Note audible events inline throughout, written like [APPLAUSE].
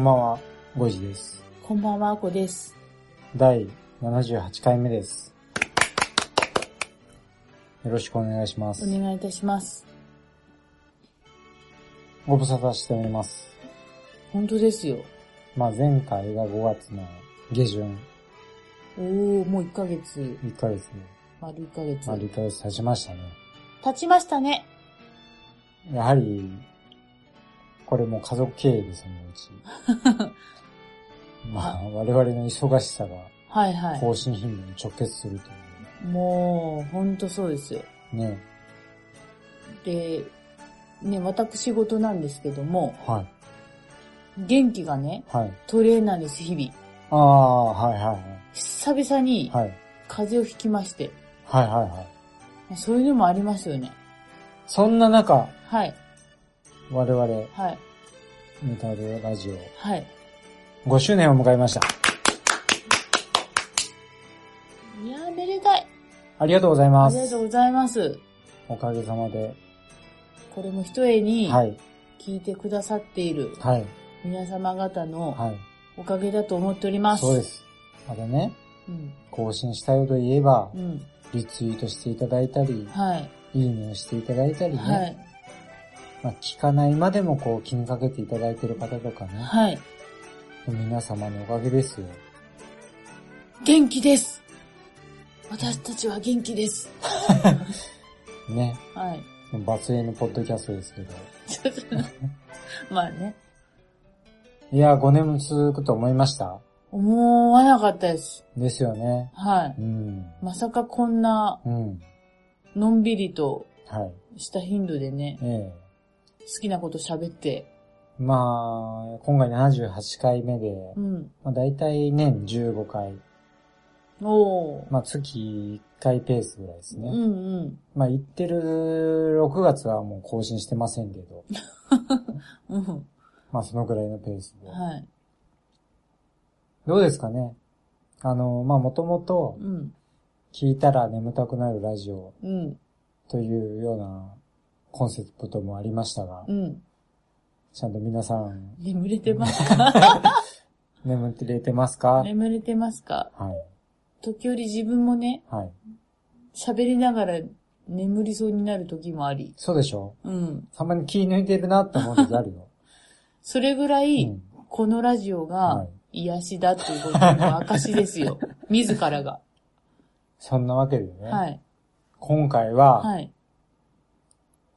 んばんは、ゴジです。こんばんはあこです第78回目です。よろしくお願いします。お願いいたしますご無沙汰しております。本当ですよまあ前回が5月の下旬、おおもう1ヶ月1ヶ月、丸1ヶ月、丸1ヶ月経ちましたね。経ちましたねやはり、これもう家族経営ですよね、うち。[LAUGHS] まあ我々の忙しさがはいは更新頻度に直結するといもう本当そうですよいう。ね。でね私事なんですけどもはい。元気がねはい。トレーナーです日々ああ、はいはいはい。久々にはい。風邪をひきまして、はいはいはい。そういうのもありますよねそんな中、はい我々、はいメタルラジオはい5周年を迎えました。いやーめでたいありがとうございあます。りがとうございますおかげさまで。これも一重にはい。聞いてくださっているはい。皆様方のはい。おかげだと思っております。そうです。またね、うん。更新したよといえばう、ん。リツイートしていただいたり、はい。いいねをしていただいたりね。はい。まあ、聞かないまでもこう気にかけていただいている方とかね。はい。皆様のおかげですよ。元気です私たちは元気です。[LAUGHS] ね。はい。バツエのポッドキャストですけど。[LAUGHS] まあね。いや、5年も続くと思いました思わなかったです。ですよね。はい。うん。まさかこんな、うん。のんびりとはい。した頻度でね、ええ好きなこと喋って、まあ、今回78回目で、うん。まあ、大体年15回。おー。まあ、月1回ペースぐらいですね。うんうん。まあ、言ってる6月はもう更新してませんけど、[LAUGHS] うん。まあ、そのぐらいのペースで。はい。どうですかね？あの、まあ、もともとうん。聞いたら眠たくなるラジオうん。というようなコンセプトもありましたがう、ん。ちゃんと皆さん眠れてますか？[LAUGHS] 眠ってれてますか？眠れてますか？はい。時折自分もね、はい。喋りながら眠りそうになる時もあり。そうでしょ？うん。たまに気抜いてるなって思う時あるよ。[LAUGHS] それぐらい、うんこのラジオはがい癒しだっていうことの証ですよ。[LAUGHS] 自らが。そんなわけでね。はい。今回は、はい。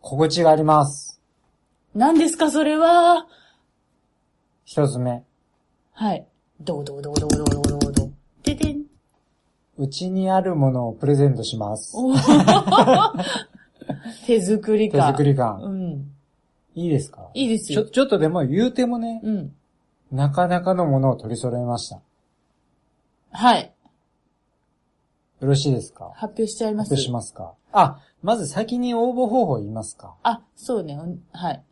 告知があります。何ですか、それは？一つ目。はい。どうどうどうどうどうどうどうどう。ててん。うちにあるものをプレゼントします。おー [LAUGHS] 手作り手か。作り感。うん。いいですか？いいですちょ、よ。ちょっとでも言うてもね、うん。なかなかのものを取り揃えました。よはい。ろしいですか？発表しちゃいます。発表しますか？あ、まず先に応募方法言いますかあ、そうね。うんはい。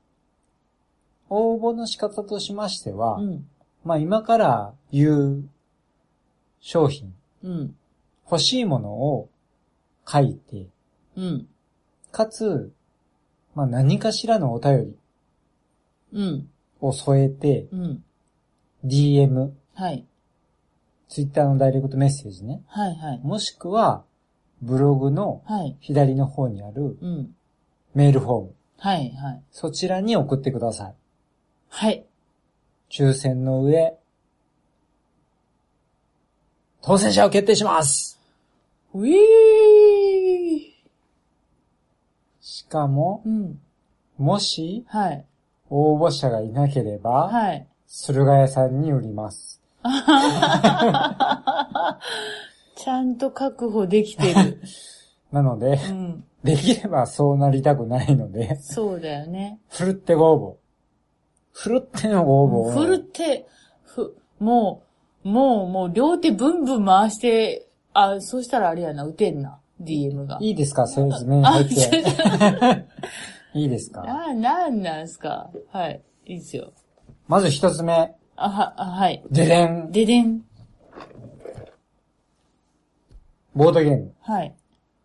応募の仕方としましては、うん。まあ今から言う商品、うん。欲しいものを書いて、うん。かつ、まあ何かしらのお便りうん。を添えて、うん。DM、はい。Twitter のダイレクトメッセージね。はいはい。もしくは、ブログのはい。左の方にあるうん。メールフォーム。はいはい。そちらに送ってください。はい。抽選の上、当選者を決定しますウィーしかも、うん。もしはい。応募者がいなければ、はい。駿河屋さんに売ります。ちゃんと確保できてる。[LAUGHS] なので、うん。できればそうなりたくないので、そうだよね。ふるってご応ふるってのご応募を。ふるって、ふ、もう、もう、もう両手ブンブン回して、あ、そうしたらあれやな、打てんな、DM が。いいですか説明入って。[LAUGHS] いいですかあ、なんなんすか。はい。いいですよ。まず一つ目。あ、は、あはい。ででん。ででん。ボードゲーム。はい。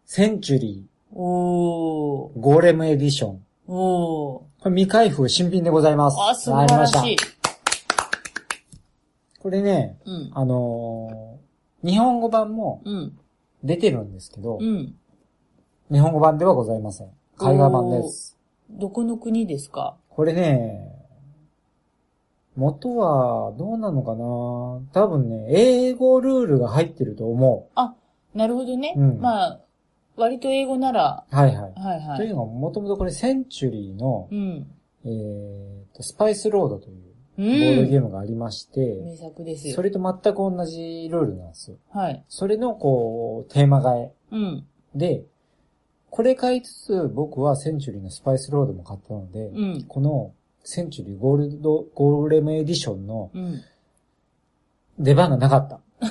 センチュリおー。ー、ゴーレムエディション。おー。これ未開封新品でございます。あ、素晴らしい。これね、うん。あのー日本語版もうん。出てるんですけど、うん。日本語版ではございません。海外版です。どこの国ですか？これね、元はどうなのかな？多分ね、英語ルールが入ってると思あ、なるほどね。うんまあ、割と英語なら、う。はいはい。はいはい。というのが、もともとこれ Century の、うん。えーと、 Spice Road というボードゲーム、うん。がありまして、名作ですよ。それと全く同じルールなんですよ。はい。それの、こう、テーマ替えうん。で、これ買いつつ、僕は Century の Spice Road も買ったので、うん。この Century ゴールド、 Golem Edition のうん。出番がなかった。[LAUGHS]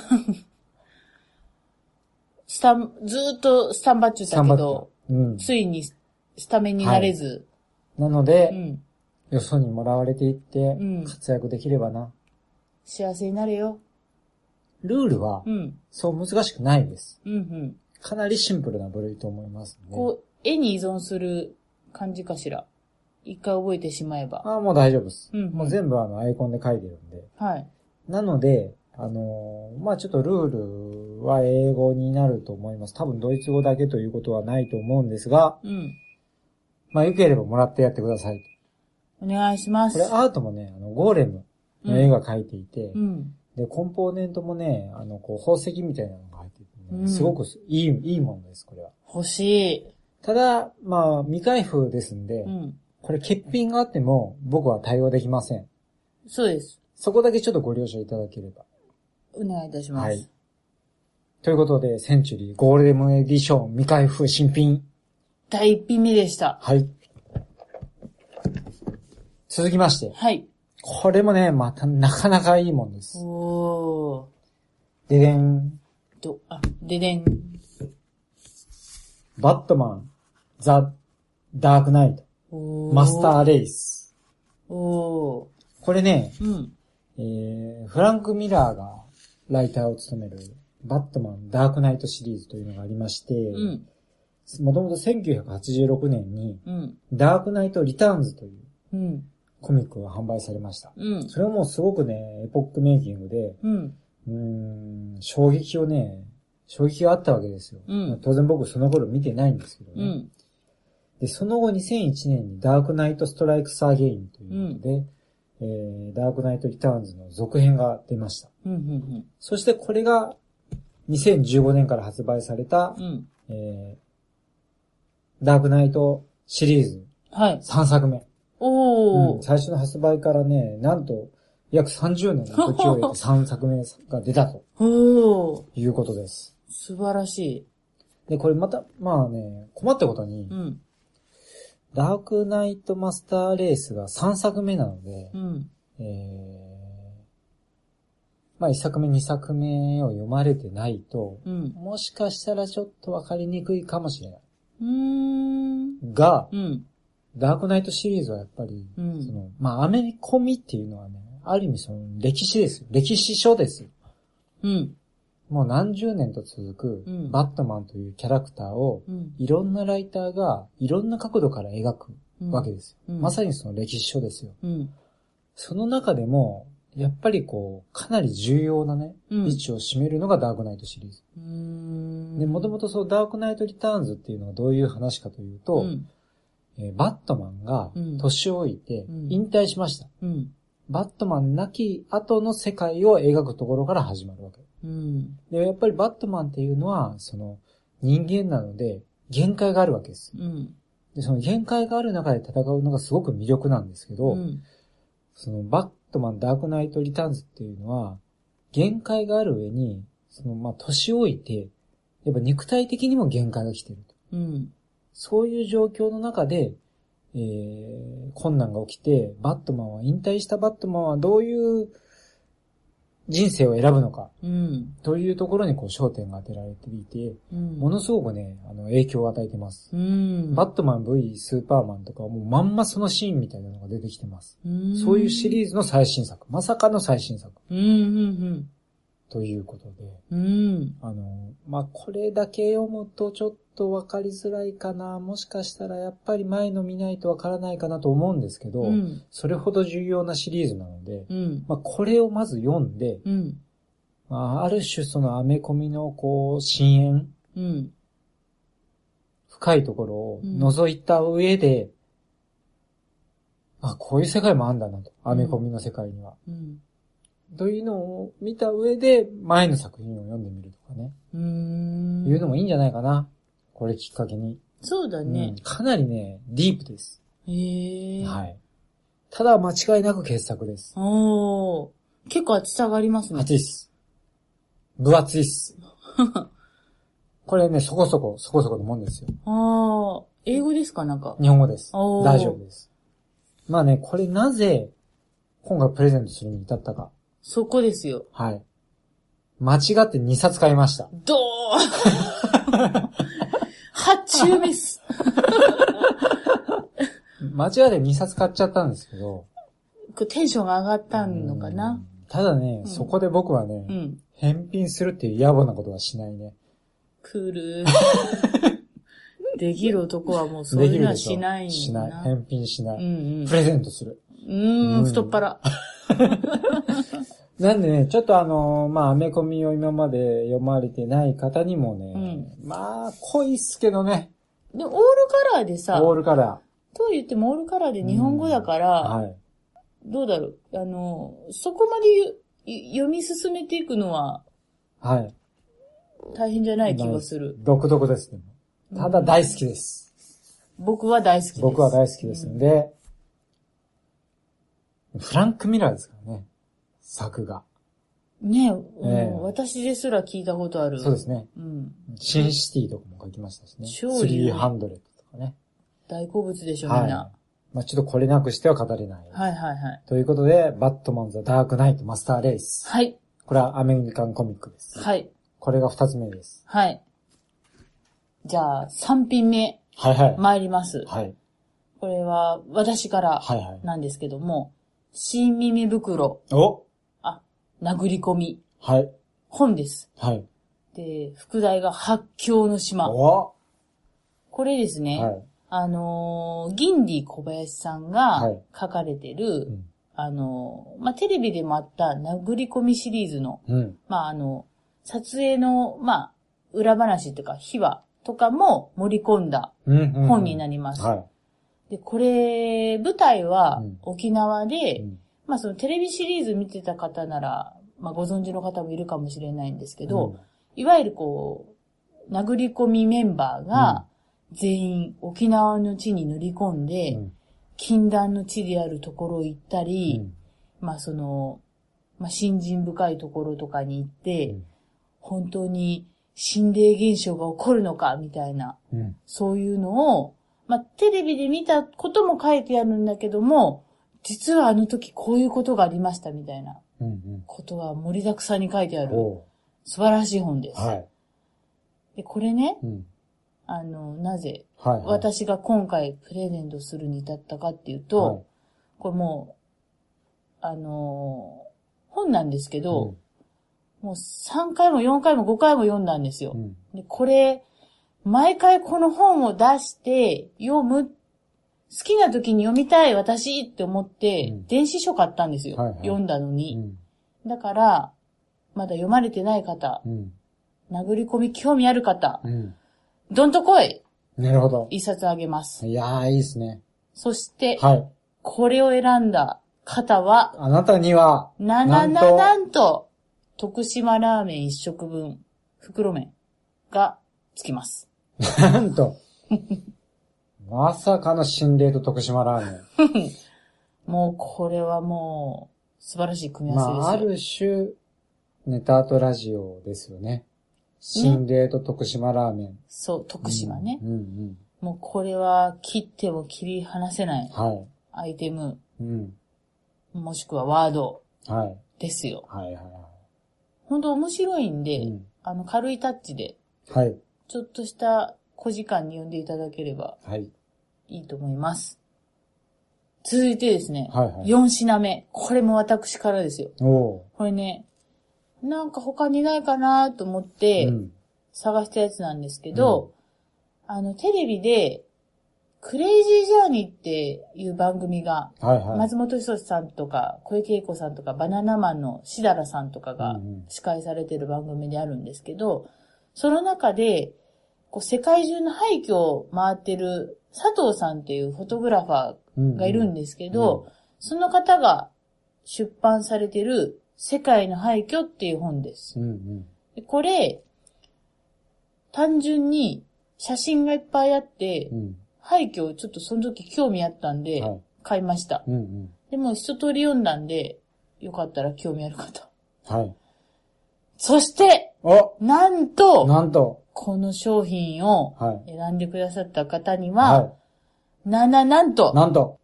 スタン、ずーっとスタンバっちゃったけど、うん。ついにスタメンになれず、なので、うん。よそにもらわれていってん、活躍できればな。幸せになれよ。ルールはう、ん。そう難しくないです。うんうん。かなりシンプルな部類と思いますね。こう、絵に依存する感じかしら。一回覚えてしまえば。ああ、もう大丈夫です。うんうんもう全部あの、アイコンで書いてるんで。はい。なので、あのーまあちょっとルールは英語になると思います。多分ドイツ語だけということはないと思うんですが、うん。まあ良ければもらってやってくださいお願いしまと。す。これアートもね、あの、ゴーレムの絵が描いていて、うん。で、コンポーネントもね、あの、こう、宝石みたいなのが入っていて、ねうんすごくいい、いいものです、これは。欲しい。ただ、まあ、未開封ですんで、うん。これ欠品があっても僕は対応できません。そうです。そこだけちょっとご了承いただければ。お願いいたします。はい。ということで、センチュリーゴールデンエディション未開封新品。第一品目でした。はい。続きまして、はい。これもね、またなかなかいいもんです。おー。ででん、と、あ、ででん。バットマン、ザ・ダークナイト。マスターレイス。おー。これね、うん。えー、フランク・ミラーがライターを務めるバットマン・ダークナイトシリーズというのがありまして、うん。もともと1986年にうん。ダークナイト・リターンズといううん。コミックが販売されました。うん。それはもうすごくね、エポックメイキングで、うん。ん、衝撃をね、衝撃があったわけですよ。うん当然僕その頃見てないんですけどね。うん。で、その後2001年にダークナイト・ストライクス・アゲインということで、えー、ダークナイト・リターンズの続編が出ました。うん。うん。そしてこれが2015年から発売された、うん。えー、ダークナイトシリーズはい。3作目。おー。うん最初の発売からね、なんと約30年の時を経て [LAUGHS] 3作目が出たとおー。いうことです。素晴らしい。で、これまた、まあね、困ったことに、うん。ダークナイトマスターレースが3作目なので、うん。えー、まあ1作目2作目を読まれてないと、うん。もしかしたらちょっとわかりにくいかもしれない。うーん。が、うん。ダークナイトシリーズはやっぱり、うんその、まあアメリコミっていうのはね、ある意味その歴史ですよ。歴史書ですよ。うん。もう何十年と続くうんバットマンというキャラクターを、うん。いろんなライターがいろんな角度から描くうんわけですよ。うんまさにその歴史書ですよ。うん。その中でも、やっぱりこう、かなり重要なね、うん位置を占めるのがダークナイトシリーズ。うーん。で、もともとそう、ダークナイトリターンズっていうのはどういう話かというと、うん。えーバットマンがうん年老いてうん引退しました。うん。バットマン亡き後の世界を描くところから始まるわけ。うん。で、やっぱりバットマンっていうのは、その、人間なので、限界があるわけです。うん。で、その限界がある中で戦うのがすごく魅力なんですけど、うん。そのバットマンダークナイトリターンズっていうのは、限界がある上に、そのまあ年老いて、やっぱ肉体的にも限界が来てると。うん。そういう状況の中で、えー、困難が起きて、バットマンは、引退したバットマンはどういう人生を選ぶのか、うん。というところにこう焦点が当てられていて、うん。ものすごくね、あの、影響を与えてます。うん。バットマン V スーパーマンとかはもうまんまそのシーンみたいなのが出てきてます。うんそういうシリーズの最新作、まさかの最新作うん、うん、ということで、うん。うん。あの、まあ、これだけ読むとちょっとわかりづらいかな、もしかしたらやっぱり前の見ないとわからないかなと思うんですけど、うん。それほど重要なシリーズなので、うん。まあ、これをまず読んで、うん。まあ、ある種そのアメコミのこう、深淵、うん。深いところを覗いた上で、あ、こういう世界もあんだなと。アメコミの世界には。うん。というのを見た上で、前の作品を読んでみるとかね。うん。いうのもいいんじゃないかな。これきっかけに。そうだねうん。かなりね、ディープです。へえ。はい。ただ間違いなく傑作です。おー。結構厚さがありますね。熱いっす。分厚いっす。[LAUGHS] これね、そこそこ、そこそこのもんですよ。ああ、英語ですか？なんか。日本語です。大丈夫です。まあね、これなぜ、今回プレゼントするに至ったか。そこですよ。はい。間違って2冊買いました。どー発注ミス。間違って2冊買っちゃったんですけど。テンションが上がったのかうなんただね、んそこで僕はね、うん。返品するっていう野暮なことはしないね。クール。できる男はもうそういうのはしないしない。んだな。返品しない。うんうんプ。レゼントする。うーん、太っ腹。[LAUGHS] なんでね、ちょっとあのーまあ、アメコミを今まで読まれてない方にもね、まあ、濃いっすけどね、で、オールカラーでさ、オールカラとは言ってもオールカラーでー。日本語だかうんら、はい。どうだろう？あの、そこまで読み進めていくのははい。大変じゃない気がする。独特ですね。ただ大好きです。僕は大好きです。僕は大好きですので、フランク・ミラーですからね。作が。ねえ、うんええ私ですら聞いたことある。そうですね。うん。シンシティとかも書きましたしね。超有名300とかね。大好物でしょ、はい。みんな。まあちょっとこれなくしては語れない。はいはいはい。ということで、バットマン・ザ・ダークナイト・マスター・レイス。はい。これはアメリカンコミックです。はい。これが二つ目です。はい。じゃあ、3品目、はいはい。参ります。はい。これは、私からはいはい。なんですけども、新耳袋、おあ、殴り込み、はい。本です。はい。で、副題が発狂の島。おこれですね、はい。あのー、ギンディ小林さんがはい書かれてる、うん。あのー、まあ、テレビでもあった殴り込みシリーズの、うん。まあ、あの、撮影の、まあ、裏話というか、秘話とかも盛り込んだうん。うん本になります。はい。で、これ、舞台はうん沖縄で、うんまあそのテレビシリーズ見てた方なら、まあご存知の方もいるかもしれないんですけど、いわゆるこう、殴り込みメンバーが全員沖縄の地に乗り込んで、うん。禁断の地であるところ行ったうり、ん。まあその、まあ信心深いところとかに行って、うん。本当に心霊現象が起こるのかみたいな、うん。そういうのを、まあ、テレビで見たことも書いてあるんだけども、実はあの時こういうことがありましたみたいなうん。うん。ことは盛りだくさんに書いてあるお素晴らしい本です。はい。で、これね、うん。あの、なぜはい。はい。私が今回プレゼントするに至ったかっていうと、はいこれもう、あのー本なんですけど、もう3回も4回も5回も読んだんですよ。うん。で、これ、毎回この本を出して読む、好きな時に読みたい私って思って、うん電子書買ったんですよ。はいはい読んだのうに。ん。だから、まだ読まれてない方、うん。殴り込み興味ある方、うん。どんと来いなるほど。一冊あげます。いやー、いいですね。そして、はい。これを選んだ方は、あなたには、ななななんと、徳島ラーメン一食分、袋麺がつきます。[LAUGHS] なんと、まさかの心霊と徳島ラーメン。[LAUGHS] もうこれはもう、素晴らしい組み合まあ、あわせですよ。る種、ネタとラジオですよね。心霊と徳島ラーメン。そう、徳島ね。うんうん。もうこれは切っても切り離せないはアイテム、い。うん。もしくはワードはい。ですよ。はいはいはほんと面白いんで、い。うん。あの、軽いタッチで、はい。ちょっとした小時間に読んでいただければはい。いいと思います。続いてですね、はいはい。4品目。これも私からですよ。おこれね、なんか他にないかなと思っーてうん。探したやつなんですけど、あの、テレビで、クレイジージャーニーっていう番組が、はいはい。松本人志さんとか、小池栄子さんとか、バナナマンのしだらさんとかがうんうん司会されてる番組であるんですけど、その中で、こう世界中の廃墟を回ってる佐藤さんっていうフォトグラファーがいるんですけど、その方が出版されてる世界の廃墟っていう本です。うんうん。でこれ、単純に写真がいっぱいあって、うん。廃墟ちょっとその時興味あったんではい、買いました。うんうん。でも一通り読んだんで、よかったら興味ある方。はい。そして、おなんと、なんと。この商品をはい。選んでくださった方には、はな、な、なんい。と、なんと。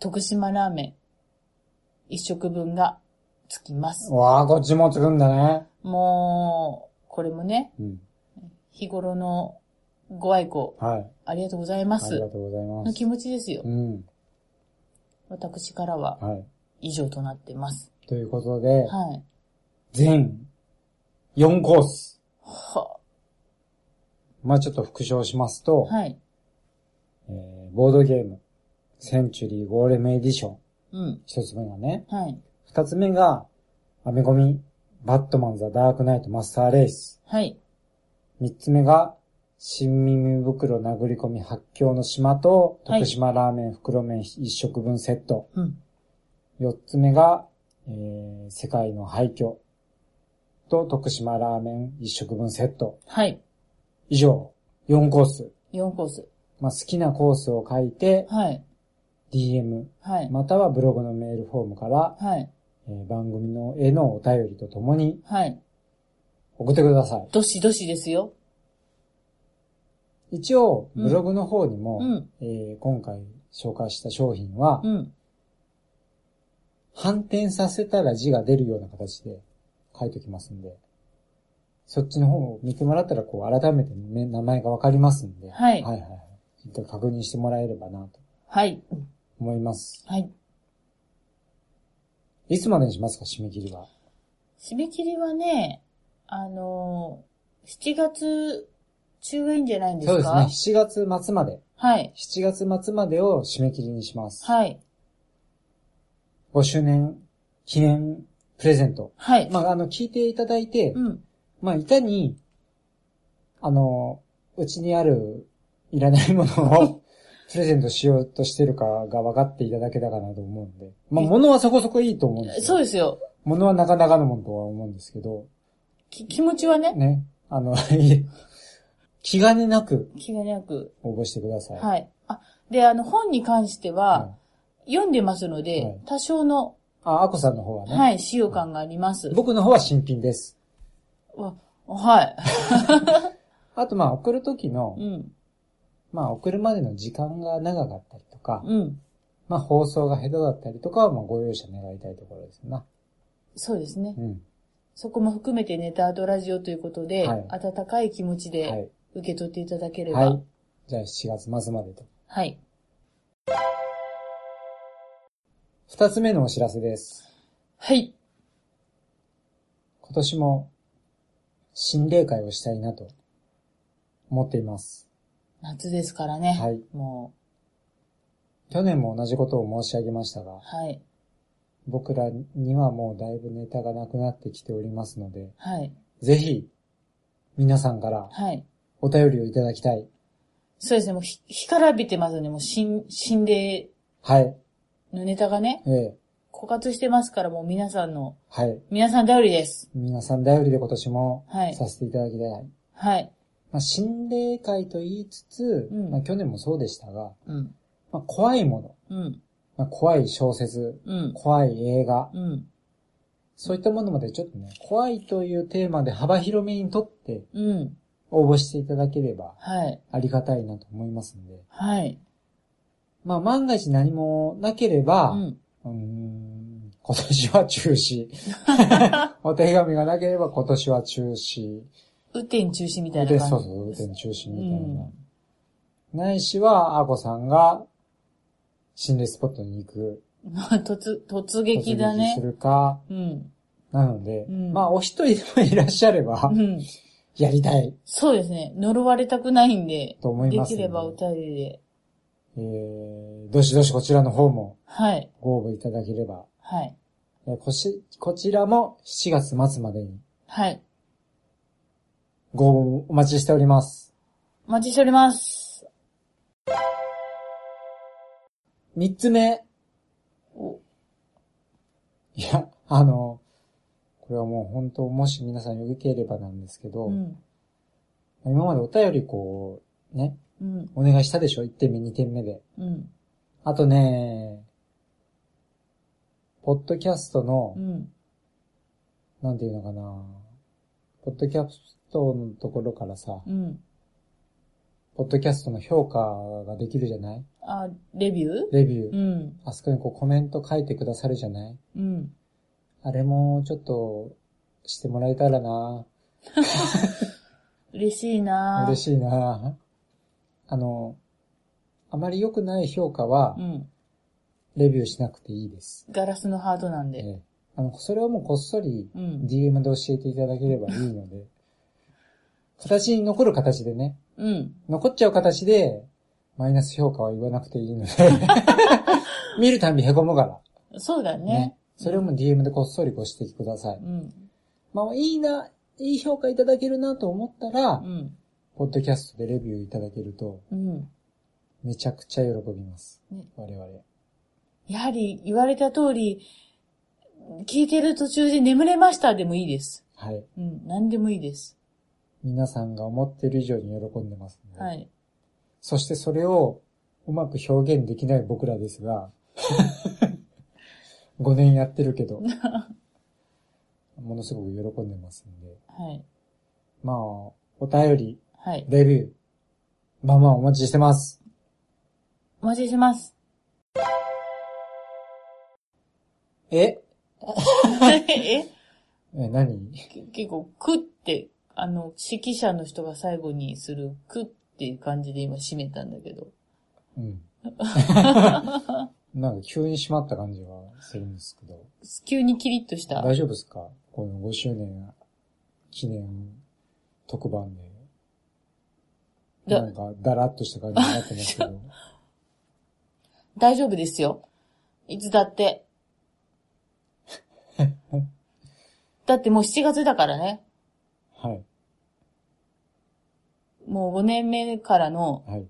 徳島ラーメン、一食分がつきます。わあ、こっちもつくんだね。もう、これもね、うん。日頃のご愛顧、はい。ありがとうございます。ありがとうございます。の気持ちですよう。ん。私からははい。以上となってます。ということで、はい。全4コース。は、まあちょっと復唱しますと、はい。えーボードゲーム、センチュリーゴーレムエディション。うん。一つ目がね。はい。二つ目が、アメコミ、バットマンザ・ダークナイト・マスター・レース。はい。三つ目が、新耳袋殴り込み発狂の島と、はい徳島ラーメン袋麺一食分セット。うん。四つ目が、えー世界の廃墟と徳島ラーメン一食分セット。はい。以上、4コース。4コース。まあ、好きなコースを書いて、はい。DM、はい。またはブログのメールフォームから、はい。えー番組のへのお便りとともにはい。送ってください。どしどしですよ。一応、うんブログの方にも、うん。えー今回紹介した商品は、うん。反転させたら字が出るような形で書いておきますんで、そっちの方を見てもらったら、こう、改めて、ね、名前がわかりますんで、はいはいはい確認してもらえればなとはい。思います。はい。いつまでにしますか、締め切りは？締め切りはね、あのー、7月中がいいんじゃないんですか？そうですね。7月末まで。はい。7月末までを締め切りにします。はい。5周年記念プレゼント。はい。まあ、あの、聞いていただいて、うん。まあ、いかに、あの、うちにあるいらないものを [LAUGHS] プレゼントしようとしてるかが分かっていただけたかなと思うんで。まあ、物はそこそこいいと思うんですよ。そうですよ。物はなかなかのものとは思うんですけど、き気持ちはね、ね。あの、[LAUGHS] 気兼ねなく気がなく。応募してください。はい。あ、で、あの、本に関しては、はい読んでますので、はい多少の、あ、アコさんの方はね。はい、使用感があります。僕の方は新品です。わはい。[LAUGHS] あと、まあ、送る時のう、ん。まあ、送るまでの時間が長かったりとか、うん。まあ、放送が下手だったりとかは、まあ、ご容赦願いたいところですな。そうですね。うん。そこも含めてネタアドラジオということで、はい温かい気持ちはでい。受け取っていただければ。はい。じゃあ、7月末までと。はい。二つ目のお知らせです。はい。今年も、心霊会をしたいなと、思っています。夏ですからね。はい。も去年も同じことを申し上げましたがう、、はい。僕らにはもうだいぶネタがなくなってきておりますので、はい。ぜひ、皆さんからはい。お便りをいただきたい。そうですね。もうひ、干からびてますね。もう、心、心霊はい。のネタがね、ええ枯渇してますから、もう皆さんの、はい。皆さん頼りです。皆さん頼りで今年もはいさせていただきたい。はい。まあ、心霊会と言いつつ、うんまあ、去年もそうでしたが、うん。まあ、怖いもの、うん。まあ、怖い小説、うん。怖い映画、うん。そういったものまでちょっとね、怖いというテーマで幅広めにとって、うん。応募していただければはい。ありがたいなと思いますんで。はい。まあ万が一何もなければ、う。うんーん今年は中止。[LAUGHS] お手紙がなければ今年は中止。雨天中止みたいなで、感じ。そうそう、雨天中止みたいな。うんないしは、アコさんが心霊スポットに行く。まあ、突、突撃だねす。るか。うん。なので、うんまあお一人でもいらっしゃればう、ん。やりたいそうですね。呪われたくないんで、と思いますので。できればお便りで。えー、どしどしこちらの方もはい。ご応募いただければ。はい。えーこし、こちらも7月末までにはい。ご応募お待ちしております。お待ちしております。三つ目。おいや、あの、これはもう本当、もし皆さんよければなんですけど、うん。今までお便りこう、ね、うん。お願いしたでしょ ?1 点目、2点目で。うん。あとね、ポッドキャストのう、ん。なんていうのかな、ポッドキャストのところからさ、うん。ポッドキャストの評価ができるじゃない？あ、レビュー？レビュー。うん。あそこにこうコメント書いてくださるじゃない？うん。あれもちょっとしてもらえたらな [LAUGHS] 嬉しいな嬉しいなあの、あまり良くない評価はう、ん。レビューしなくていいです。ガラスのハートなんで。ええあの、それをもうこっそりうん。DM で教えていただければいいので、形に残る形でね、うん。残っちゃう形で、マイナス評価は言わなくていいので、[LAUGHS] 見るたび凹むから、そうだね。ね。それをもう DM でこっそりご指摘ください。うん。まあ、いいな、いい評価いただけるなと思ったらう、ん。ポッドキャストでレビューいただけると、うん。めちゃくちゃ喜びます。ね我々。やはり言われた通り、聞いてる途中で眠れましたでもいいです。はい。うん。何でもいいです。皆さんが思ってる以上に喜んでますので。はい。そしてそれをうまく表現できない僕らですが、[LAUGHS] 5年やってるけど、[LAUGHS] ものすごく喜んでますんで。はい。まあ、お便り、はい。レビュー、まあまあお待ちしてます。お待ちしてます。え？[LAUGHS] え？え、何？け結構、くって、あの、指揮者の人が最後にする、くっていう感じで今締めたんだけど。うん。[LAUGHS] なんか急に閉まった感じはするんですけど。急にキリッとした。大丈夫ですか？この5周年記念特番で。だなんか、だらっとした感じになってますけど。大丈夫ですよ。いつだって。[LAUGHS] だってもう7月だからね。はい。もう5年目からのはい。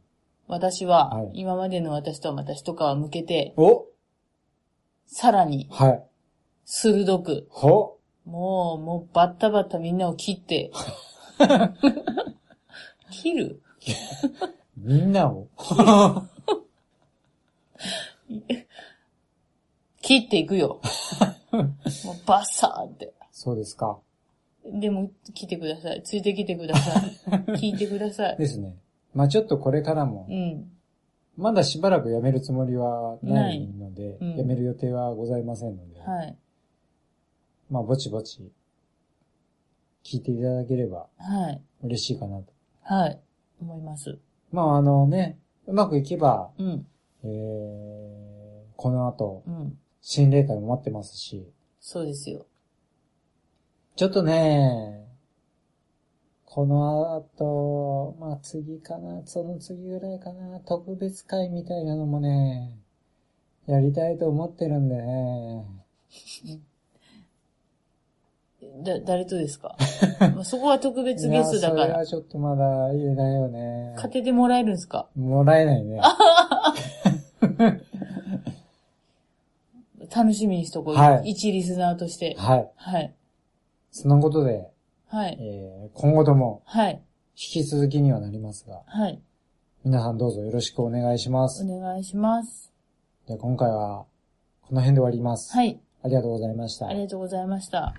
私は、はい今までの私とはまた一皮向けて、おさらにはい。鋭く、ほもう、もうバッタバッタみんなを切って、[LAUGHS] 切る？みんなを。[LAUGHS] 切っていくよ。もうバッサーって。そうですか。でも、来てください。ついてきてください。[LAUGHS] 聞いてください。ですね。まあちょっとこれからもう、ん。まだしばらく辞めるつもりはないので、ないうん辞める予定はございませんので、はい。まあぼちぼち、聞いていただければはい。嬉しいかなと。はい。思います。まああのね、うまくいけば、うん。えー、この後、うん。心霊会も待ってますし、そうですよ。ちょっとね、この後、まあ次かな、その次ぐらいかな、特別会みたいなのもね、やりたいと思ってるんでね。[LAUGHS] だ、誰とですか？[LAUGHS] まあそこは特別ゲストだからそれは。ちょっとまだ言えないよね。勝ててもらえるんですか？もらえないね。[LAUGHS] 楽しみにしとこう。はい一リスナーとして。はい。はい。そのことで、はい。えー今後ともはい。引き続きにはなりますが、はい。皆さんどうぞよろしくお願いします。お願いします。で今回はこの辺で終わります。はい。ありがとうございましたあ。りがとうございました。